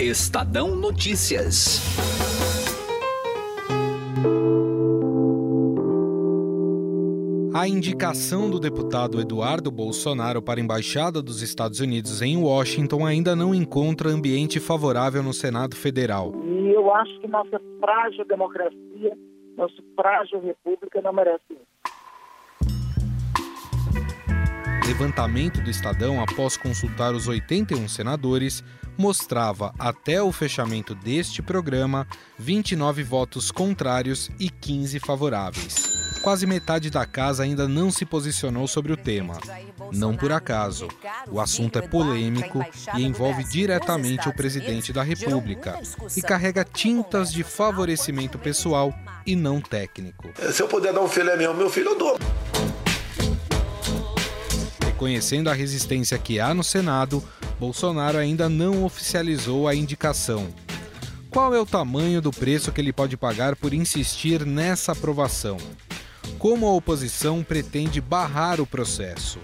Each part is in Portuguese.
Estadão Notícias. A indicação do deputado Eduardo Bolsonaro para a Embaixada dos Estados Unidos em Washington ainda não encontra ambiente favorável no Senado Federal. E eu acho que nossa frágil democracia, nossa frágil república não merece isso. Levantamento do Estadão, após consultar os 81 senadores, mostrava, até o fechamento deste programa, 29 votos contrários e 15 favoráveis quase metade da casa ainda não se posicionou sobre o tema. Não por acaso. O assunto é polêmico e envolve diretamente o presidente da República e carrega tintas de favorecimento pessoal e não técnico. Se eu puder dar um filho meu, meu filho eu dou. Reconhecendo a resistência que há no Senado, Bolsonaro ainda não oficializou a indicação. Qual é o tamanho do preço que ele pode pagar por insistir nessa aprovação? como a oposição pretende barrar o processo.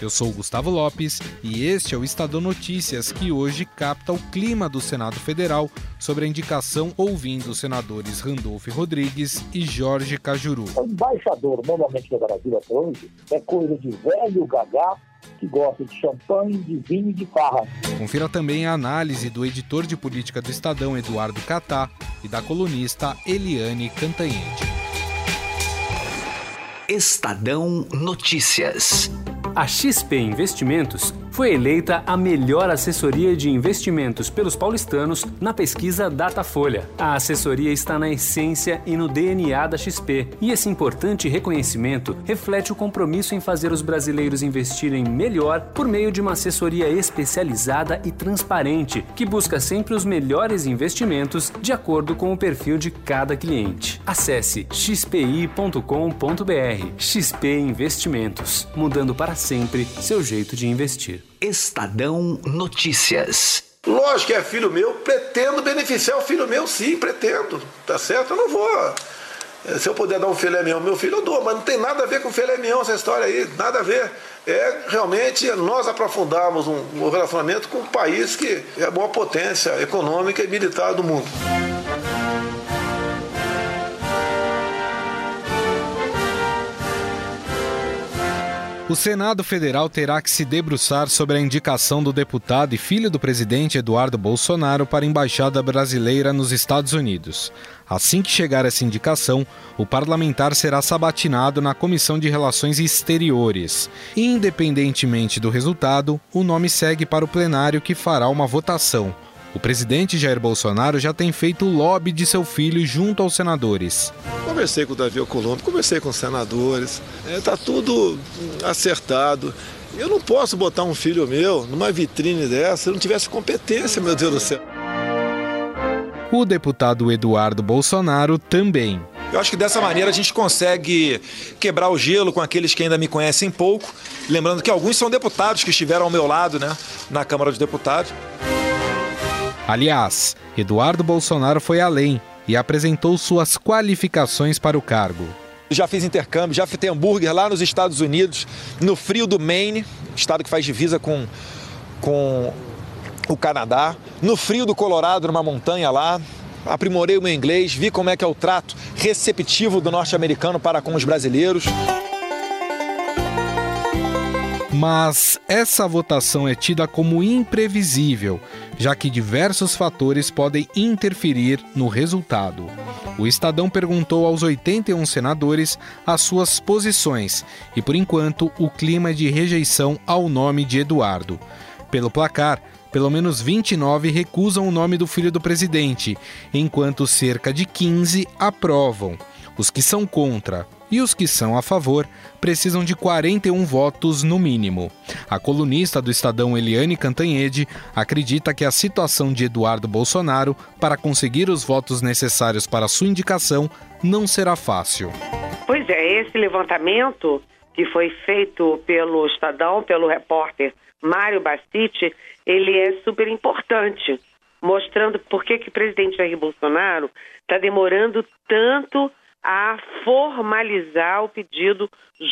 Eu sou Gustavo Lopes e este é o Estadão Notícias, que hoje capta o clima do Senado Federal sobre a indicação ouvindo os senadores Randolfo Rodrigues e Jorge Cajuru. O embaixador, normalmente no Brasil até hoje, é coisa de velho gagá que gosta de champanhe, de vinho e de farra. Confira também a análise do editor de política do Estadão, Eduardo Catá, e da colunista Eliane Cantanhede. Estadão Notícias. A XP Investimentos foi eleita a melhor assessoria de investimentos pelos paulistanos na pesquisa Datafolha. A assessoria está na essência e no DNA da XP, e esse importante reconhecimento reflete o compromisso em fazer os brasileiros investirem melhor por meio de uma assessoria especializada e transparente, que busca sempre os melhores investimentos de acordo com o perfil de cada cliente. Acesse xpi.com.br. XP Investimentos, mudando para sempre seu jeito de investir. Estadão Notícias. Lógico que é filho meu, pretendo beneficiar o filho meu, sim, pretendo. Tá certo? Eu não vou. Eh, se eu puder dar um filé meu, meu filho eu dou, mas não tem nada a ver com filé mignon essa história aí, nada a ver. É realmente nós aprofundarmos um, um relacionamento com um país que é a maior potência econômica e militar do mundo. O Senado Federal terá que se debruçar sobre a indicação do deputado e filho do presidente Eduardo Bolsonaro para a embaixada brasileira nos Estados Unidos. Assim que chegar essa indicação, o parlamentar será sabatinado na Comissão de Relações Exteriores. Independentemente do resultado, o nome segue para o plenário que fará uma votação. O presidente Jair Bolsonaro já tem feito o lobby de seu filho junto aos senadores. Conversei com o Davi Alcolumbre, conversei com os senadores, está é, tudo acertado. Eu não posso botar um filho meu numa vitrine dessa se eu não tivesse competência, meu Deus do céu. O deputado Eduardo Bolsonaro também. Eu acho que dessa maneira a gente consegue quebrar o gelo com aqueles que ainda me conhecem pouco. Lembrando que alguns são deputados que estiveram ao meu lado né, na Câmara dos Deputados. Aliás, Eduardo Bolsonaro foi além e apresentou suas qualificações para o cargo. Já fiz intercâmbio, já fritei hambúrguer lá nos Estados Unidos, no frio do Maine, estado que faz divisa com, com o Canadá, no frio do Colorado, numa montanha lá. Aprimorei o meu inglês, vi como é que é o trato receptivo do norte-americano para com os brasileiros. Mas essa votação é tida como imprevisível, já que diversos fatores podem interferir no resultado. O Estadão perguntou aos 81 senadores as suas posições e, por enquanto, o clima é de rejeição ao nome de Eduardo. Pelo placar, pelo menos 29 recusam o nome do filho do presidente, enquanto cerca de 15 aprovam. Os que são contra e os que são a favor precisam de 41 votos no mínimo. A colunista do Estadão Eliane Cantanhede acredita que a situação de Eduardo Bolsonaro para conseguir os votos necessários para sua indicação não será fácil. Pois é, esse levantamento que foi feito pelo Estadão, pelo repórter Mário Bastiti, ele é super importante, mostrando por que, que o presidente Jair Bolsonaro está demorando tanto a formalizar o pedido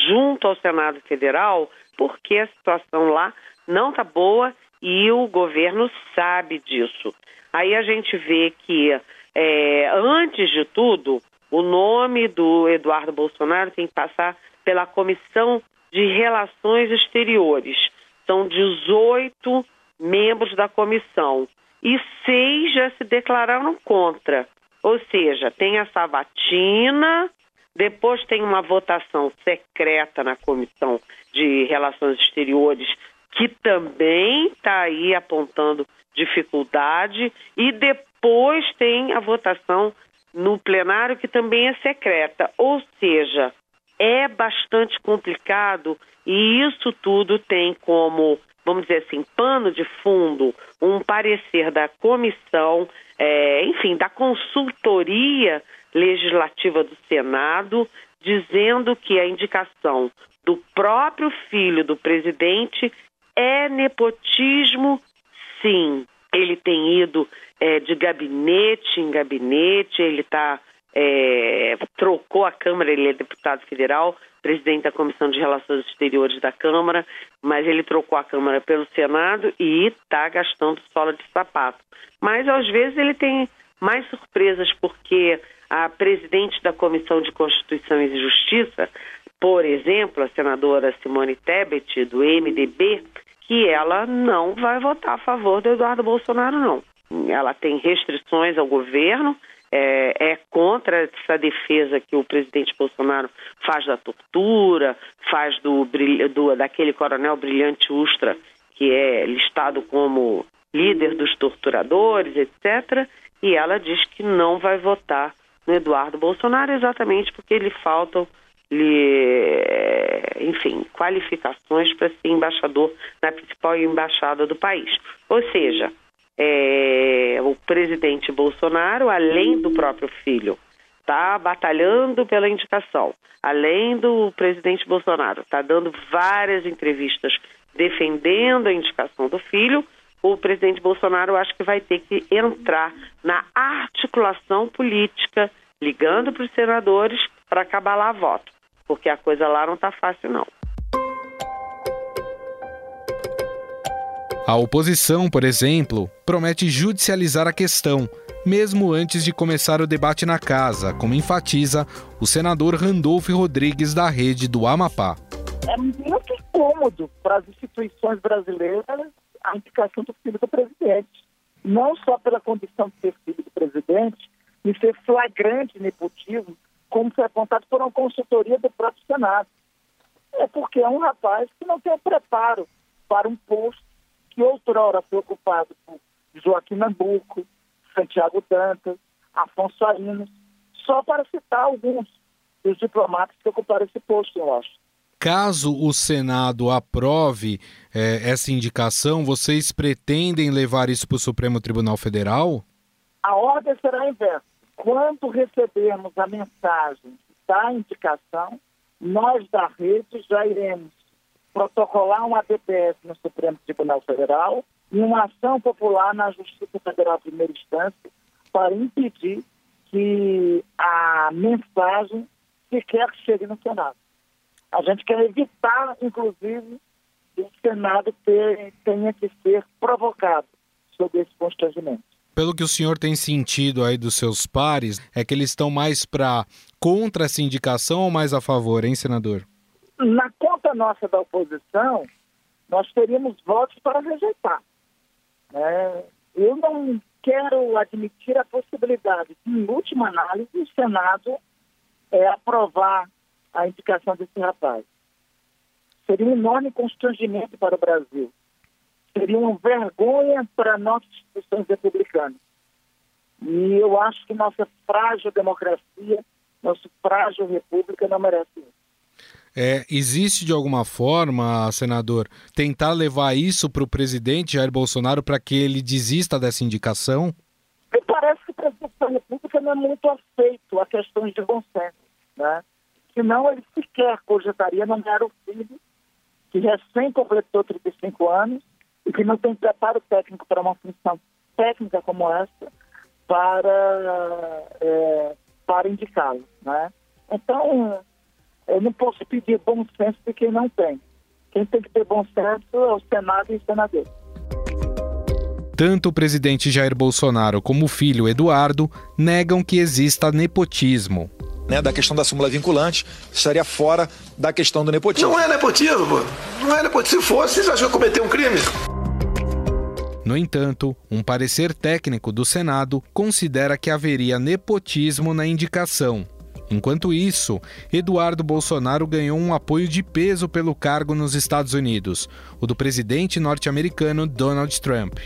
junto ao Senado Federal, porque a situação lá não está boa e o governo sabe disso. Aí a gente vê que, é, antes de tudo, o nome do Eduardo Bolsonaro tem que passar pela Comissão de Relações Exteriores. São 18 membros da comissão e seis já se declararam contra. Ou seja, tem a sabatina, depois tem uma votação secreta na Comissão de Relações Exteriores, que também está aí apontando dificuldade, e depois tem a votação no plenário, que também é secreta. Ou seja, é bastante complicado e isso tudo tem como, vamos dizer assim, pano de fundo um parecer da comissão, é, enfim, da consultoria legislativa do Senado, dizendo que a indicação do próprio filho do presidente é nepotismo, sim. Ele tem ido é, de gabinete em gabinete, ele está é, trocou a Câmara, ele é deputado federal, presidente da Comissão de Relações Exteriores da Câmara, mas ele trocou a Câmara pelo Senado e está gastando sola de sapato. Mas às vezes ele tem mais surpresas porque a presidente da Comissão de Constituição e Justiça, por exemplo, a senadora Simone Tebet, do MDB, que ela não vai votar a favor do Eduardo Bolsonaro, não. Ela tem restrições ao governo, é, é, contra essa defesa que o presidente Bolsonaro faz da tortura, faz do, do daquele coronel brilhante Ustra, que é listado como líder dos torturadores, etc. E ela diz que não vai votar no Eduardo Bolsonaro exatamente porque lhe faltam lhe, enfim, qualificações para ser embaixador na principal embaixada do país. Ou seja, é, o presidente Bolsonaro, além do próprio filho, está batalhando pela indicação. Além do presidente Bolsonaro, está dando várias entrevistas defendendo a indicação do filho. O presidente Bolsonaro acho que vai ter que entrar na articulação política, ligando para os senadores para acabar lá voto, porque a coisa lá não está fácil não. A oposição, por exemplo, promete judicializar a questão, mesmo antes de começar o debate na casa, como enfatiza o senador Randolfo Rodrigues da rede do Amapá. É muito incômodo para as instituições brasileiras a indicação do filho do presidente. Não só pela condição de ser filho do presidente e ser flagrante nepotismo, como foi apontado por uma consultoria do próprio Senado. É porque é um rapaz que não tem preparo para um posto que outrora foi ocupado por Joaquim Nabuco, Santiago Dantas, Afonso Arinos, só para citar alguns dos diplomatas que ocuparam esse posto, eu acho. Caso o Senado aprove é, essa indicação, vocês pretendem levar isso para o Supremo Tribunal Federal? A ordem será inversa. Quando recebermos a mensagem da indicação, nós da rede já iremos protocolar uma DPS no Supremo Tribunal Federal e uma ação popular na Justiça Federal de Primeira Instância para impedir que a mensagem sequer chegue no Senado. A gente quer evitar, inclusive, que o Senado tenha que ser provocado sobre esse constrangimento. Pelo que o senhor tem sentido aí dos seus pares, é que eles estão mais para contra essa indicação ou mais a favor, hein, senador? Na conta nossa da oposição, nós teríamos votos para rejeitar. É, eu não quero admitir a possibilidade de, em última análise, o Senado é, aprovar a indicação desse rapaz. Seria um enorme constrangimento para o Brasil. Seria uma vergonha para nossas instituições republicanas. E eu acho que nossa frágil democracia, nossa frágil república não merece isso. É, existe de alguma forma, senador, tentar levar isso para o presidente Jair Bolsonaro para que ele desista dessa indicação? Me parece que o presidente da República não é muito aceito a questões de bom senso, né? Senão ele sequer cogitaria nomear o filho, que recém completou 35 anos e que não tem preparo técnico para uma função técnica como essa para, é, para indicá-lo, né? Então, eu não posso pedir bom senso de quem não tem. Quem tem que ter bom senso é o Senado e o senador. Tanto o presidente Jair Bolsonaro como o filho Eduardo negam que exista nepotismo. Né, da questão da súmula vinculante, estaria fora da questão do nepotismo. Não é nepotismo, pô. Não é nepotismo. Se fosse, vocês acham que eu cometi um crime? No entanto, um parecer técnico do Senado considera que haveria nepotismo na indicação. Enquanto isso, Eduardo Bolsonaro ganhou um apoio de peso pelo cargo nos Estados Unidos, o do presidente norte-americano Donald Trump.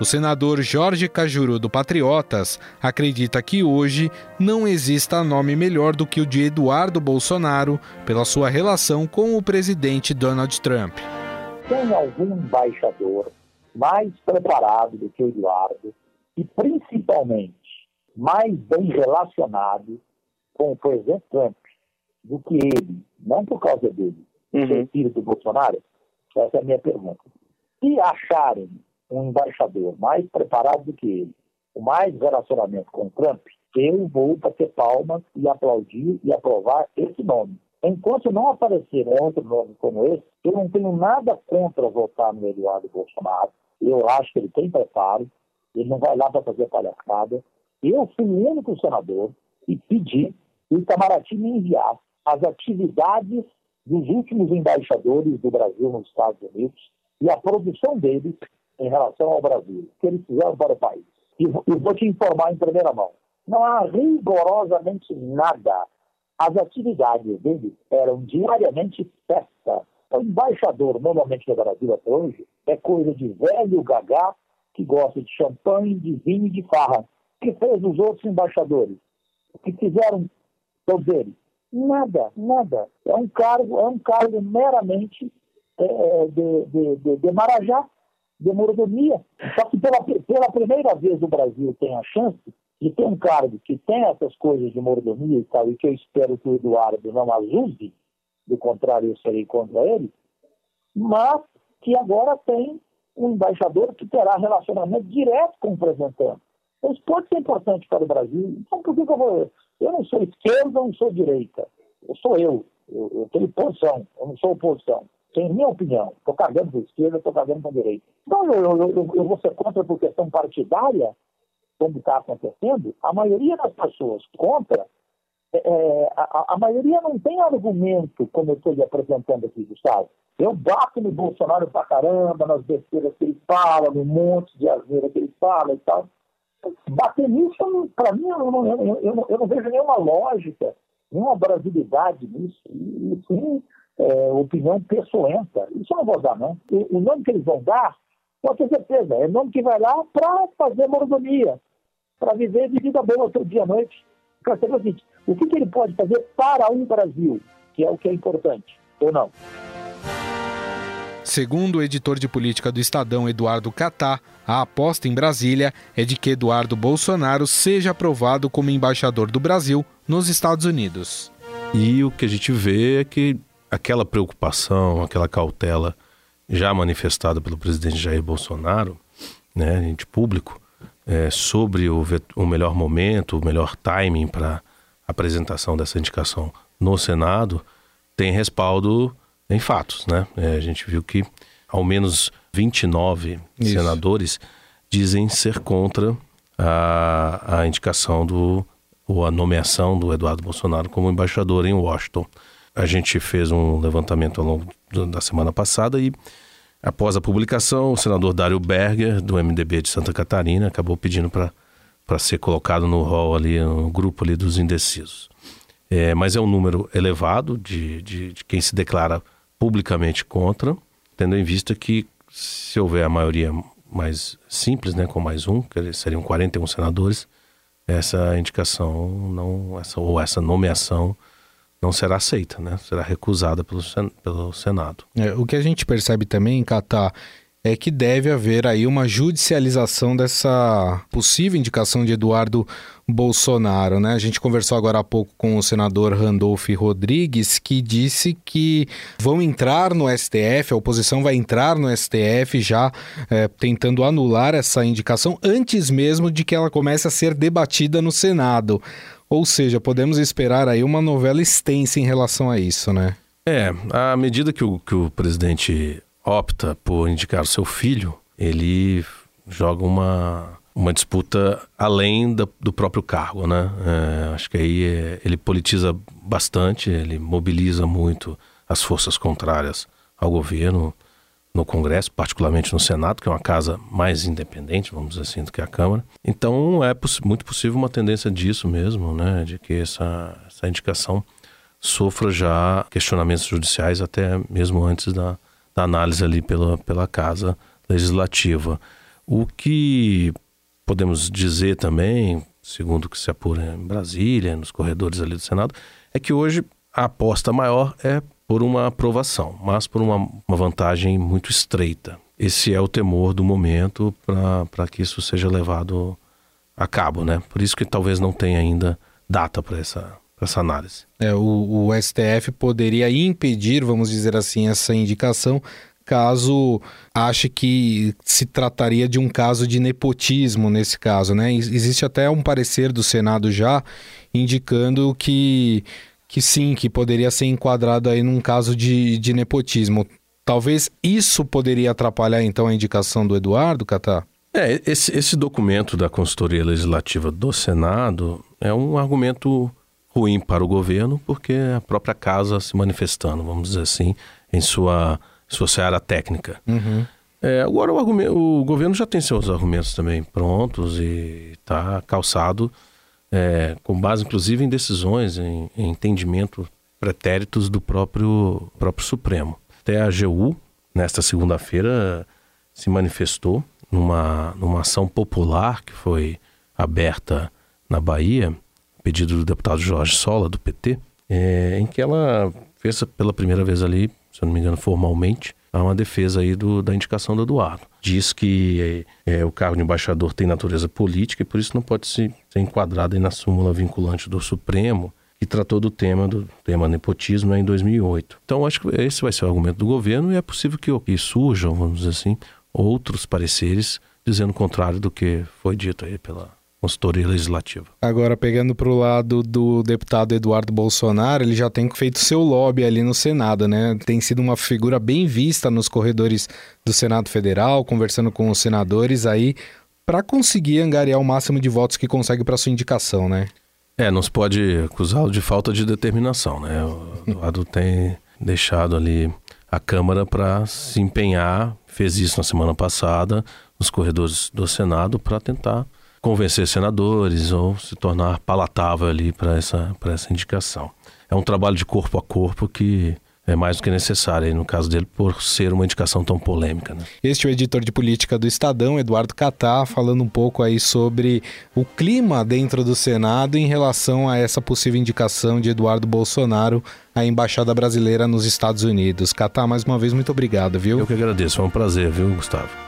O senador Jorge Cajuru do Patriotas acredita que hoje não exista nome melhor do que o de Eduardo Bolsonaro pela sua relação com o presidente Donald Trump. Tem algum embaixador mais preparado do que o Eduardo e, principalmente, mais bem relacionado com o presidente Trump do que ele, não por causa dele, uhum. filho do Bolsonaro? Essa é a minha pergunta. Se acharem um embaixador mais preparado do que ele, com mais relacionamento com o Trump, eu vou bater palmas e aplaudir e aprovar esse nome. Enquanto não aparecer outro nome como esse, eu não tenho nada contra votar no Eduardo Bolsonaro. Eu acho que ele tem preparo, ele não vai lá para fazer palhaçada. Eu fui o único senador e pedi que o Itamaraty me enviasse as atividades dos últimos embaixadores do Brasil nos Estados Unidos e a produção deles em relação ao Brasil, que eles fizeram para o país. E, vou te informar em primeira mão. Não há rigorosamente nada. As atividades deles eram diariamente festa o embaixador, normalmente no Brasil até hoje, é coisa de velho gagá que gosta de champanhe, de vinho e de farra. O que fez os outros embaixadores? O que fizeram todos eles? Nada, nada. É um cargo, é um cargo meramente é, de, de, de, de marajá, de mordomia. Só que pela, pela primeira vez o Brasil tem a chance de ter um cargo que tem essas coisas de mordomia e tal, e que eu espero que o Eduardo não as use, do contrário eu serei contra ele, mas que agora tem um embaixador que terá relacionamento direto com o representante. Isso pode ser importante para o Brasil. Então, por que, eu vou. Eu não sou esquerda, não sou direita. Eu sou eu. Eu, eu tenho posição, eu não sou oposição. Tenho minha opinião. Estou cagando para a esquerda, estou cagando para a direita. Então, eu, eu, eu vou ser contra por questão partidária, como está acontecendo. A maioria das pessoas contra é, é, a, a, maioria não tem argumento, como eu estou lhe apresentando aqui, Gustavo. Eu bato no Bolsonaro pra caramba, nas besteiras que ele fala, no monte de asneira que ele fala e tal. Bater nisso, para mim, eu não, eu, eu, eu não, vejo nenhuma lógica, nenhuma brasilidade nisso. E, e sim, é, opinião pessoenta. Isso eu não vou dar, não. O, o nome que eles vão dar, pode ter certeza, é nome que vai lá para fazer mordomia, para viver de vida boa todo dia à noite. Para ser o seguinte, o que, que ele pode fazer para o Brasil, que é o que é importante, ou não? Segundo o editor de política do Estadão, Eduardo Catá, a aposta em Brasília é de que Eduardo Bolsonaro seja aprovado como embaixador do Brasil nos Estados Unidos. E o que a gente vê é que aquela preocupação, aquela cautela já manifestada pelo presidente Jair Bolsonaro, né, gente público, é, sobre o, o melhor momento, o melhor timing para apresentação dessa indicação no Senado tem respaldo em fatos, né? É, a gente viu que ao menos 29 Isso. senadores dizem ser contra a, a indicação do ou a nomeação do Eduardo Bolsonaro como embaixador em Washington. A gente fez um levantamento ao longo da semana passada e após a publicação, o senador Dário Berger do MDB de Santa Catarina acabou pedindo para ser colocado no rol ali, no grupo ali dos indecisos. É, mas é um número elevado de, de, de, quem se declara publicamente contra, tendo em vista que se houver a maioria mais simples, né, com mais um, que seriam 41 senadores, essa indicação não, essa, ou essa nomeação não será aceita, né? Será recusada pelo, pelo Senado. É, o que a gente percebe também, Catar, é que deve haver aí uma judicialização dessa possível indicação de Eduardo Bolsonaro, né? A gente conversou agora há pouco com o senador Randolph Rodrigues, que disse que vão entrar no STF, a oposição vai entrar no STF já é, tentando anular essa indicação antes mesmo de que ela comece a ser debatida no Senado. Ou seja, podemos esperar aí uma novela extensa em relação a isso, né? É, à medida que o, que o presidente opta por indicar seu filho, ele joga uma, uma disputa além da, do próprio cargo, né? É, acho que aí é, ele politiza bastante, ele mobiliza muito as forças contrárias ao governo no Congresso, particularmente no Senado, que é uma casa mais independente, vamos dizer assim, do que a Câmara. Então é poss muito possível uma tendência disso mesmo, né? De que essa, essa indicação sofra já questionamentos judiciais até mesmo antes da, da análise ali pela, pela Casa Legislativa. O que podemos dizer também, segundo o que se apura em Brasília, nos corredores ali do Senado, é que hoje a aposta maior é por uma aprovação, mas por uma, uma vantagem muito estreita. Esse é o temor do momento para que isso seja levado a cabo, né? Por isso que talvez não tenha ainda data para essa, essa análise. É, o, o STF poderia impedir, vamos dizer assim, essa indicação caso ache que se trataria de um caso de nepotismo nesse caso, né? Existe até um parecer do Senado já indicando que, que sim, que poderia ser enquadrado aí num caso de, de nepotismo. Talvez isso poderia atrapalhar então a indicação do Eduardo, Catar? É, esse, esse documento da consultoria legislativa do Senado é um argumento ruim para o governo, porque a própria casa se manifestando, vamos dizer assim, em sua se fosse a área técnica. Uhum. É, agora o, argumento, o, governo já tem seus argumentos também prontos e está calçado, é, com base inclusive em decisões, em, em entendimento pretéritos do próprio, próprio Supremo. Até a AGU, nesta segunda-feira, se manifestou numa, numa ação popular que foi aberta na Bahia, pedido do deputado Jorge Sola, do PT, é, em que ela fez pela primeira vez ali se eu não me engano, formalmente, há uma defesa aí do, da indicação do Eduardo. Diz que é, é, o cargo de embaixador tem natureza política e por isso não pode se, ser enquadrado aí na súmula vinculante do Supremo, que tratou do tema do tema nepotismo né, em 2008. Então acho que esse vai ser o argumento do governo e é possível que, que surjam, vamos dizer assim, outros pareceres dizendo o contrário do que foi dito aí pela consultoria legislativa. Agora, pegando para o lado do deputado Eduardo Bolsonaro, ele já tem feito seu lobby ali no Senado, né? Tem sido uma figura bem vista nos corredores do Senado Federal, conversando com os senadores aí, para conseguir angariar o máximo de votos que consegue para sua indicação, né? É, não se pode acusá-lo de falta de determinação, né? O Eduardo tem deixado ali a Câmara para se empenhar, fez isso na semana passada, nos corredores do Senado, para tentar convencer senadores ou se tornar palatável ali para essa, essa indicação. É um trabalho de corpo a corpo que é mais do que necessário, aí, no caso dele, por ser uma indicação tão polêmica. Né? Este é o editor de política do Estadão, Eduardo Catar, falando um pouco aí sobre o clima dentro do Senado em relação a essa possível indicação de Eduardo Bolsonaro à Embaixada Brasileira nos Estados Unidos. Catar, mais uma vez, muito obrigado, viu? Eu que agradeço, foi um prazer, viu, Gustavo?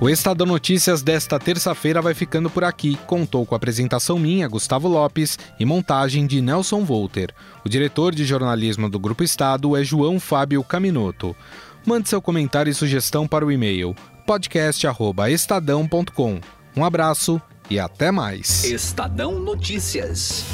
O Estadão Notícias desta terça-feira vai ficando por aqui. Contou com a apresentação minha, Gustavo Lopes, e montagem de Nelson Volter. O diretor de jornalismo do Grupo Estado é João Fábio Caminoto. Mande seu comentário e sugestão para o e-mail podcast@estadão.com. Um abraço e até mais. Estadão Notícias.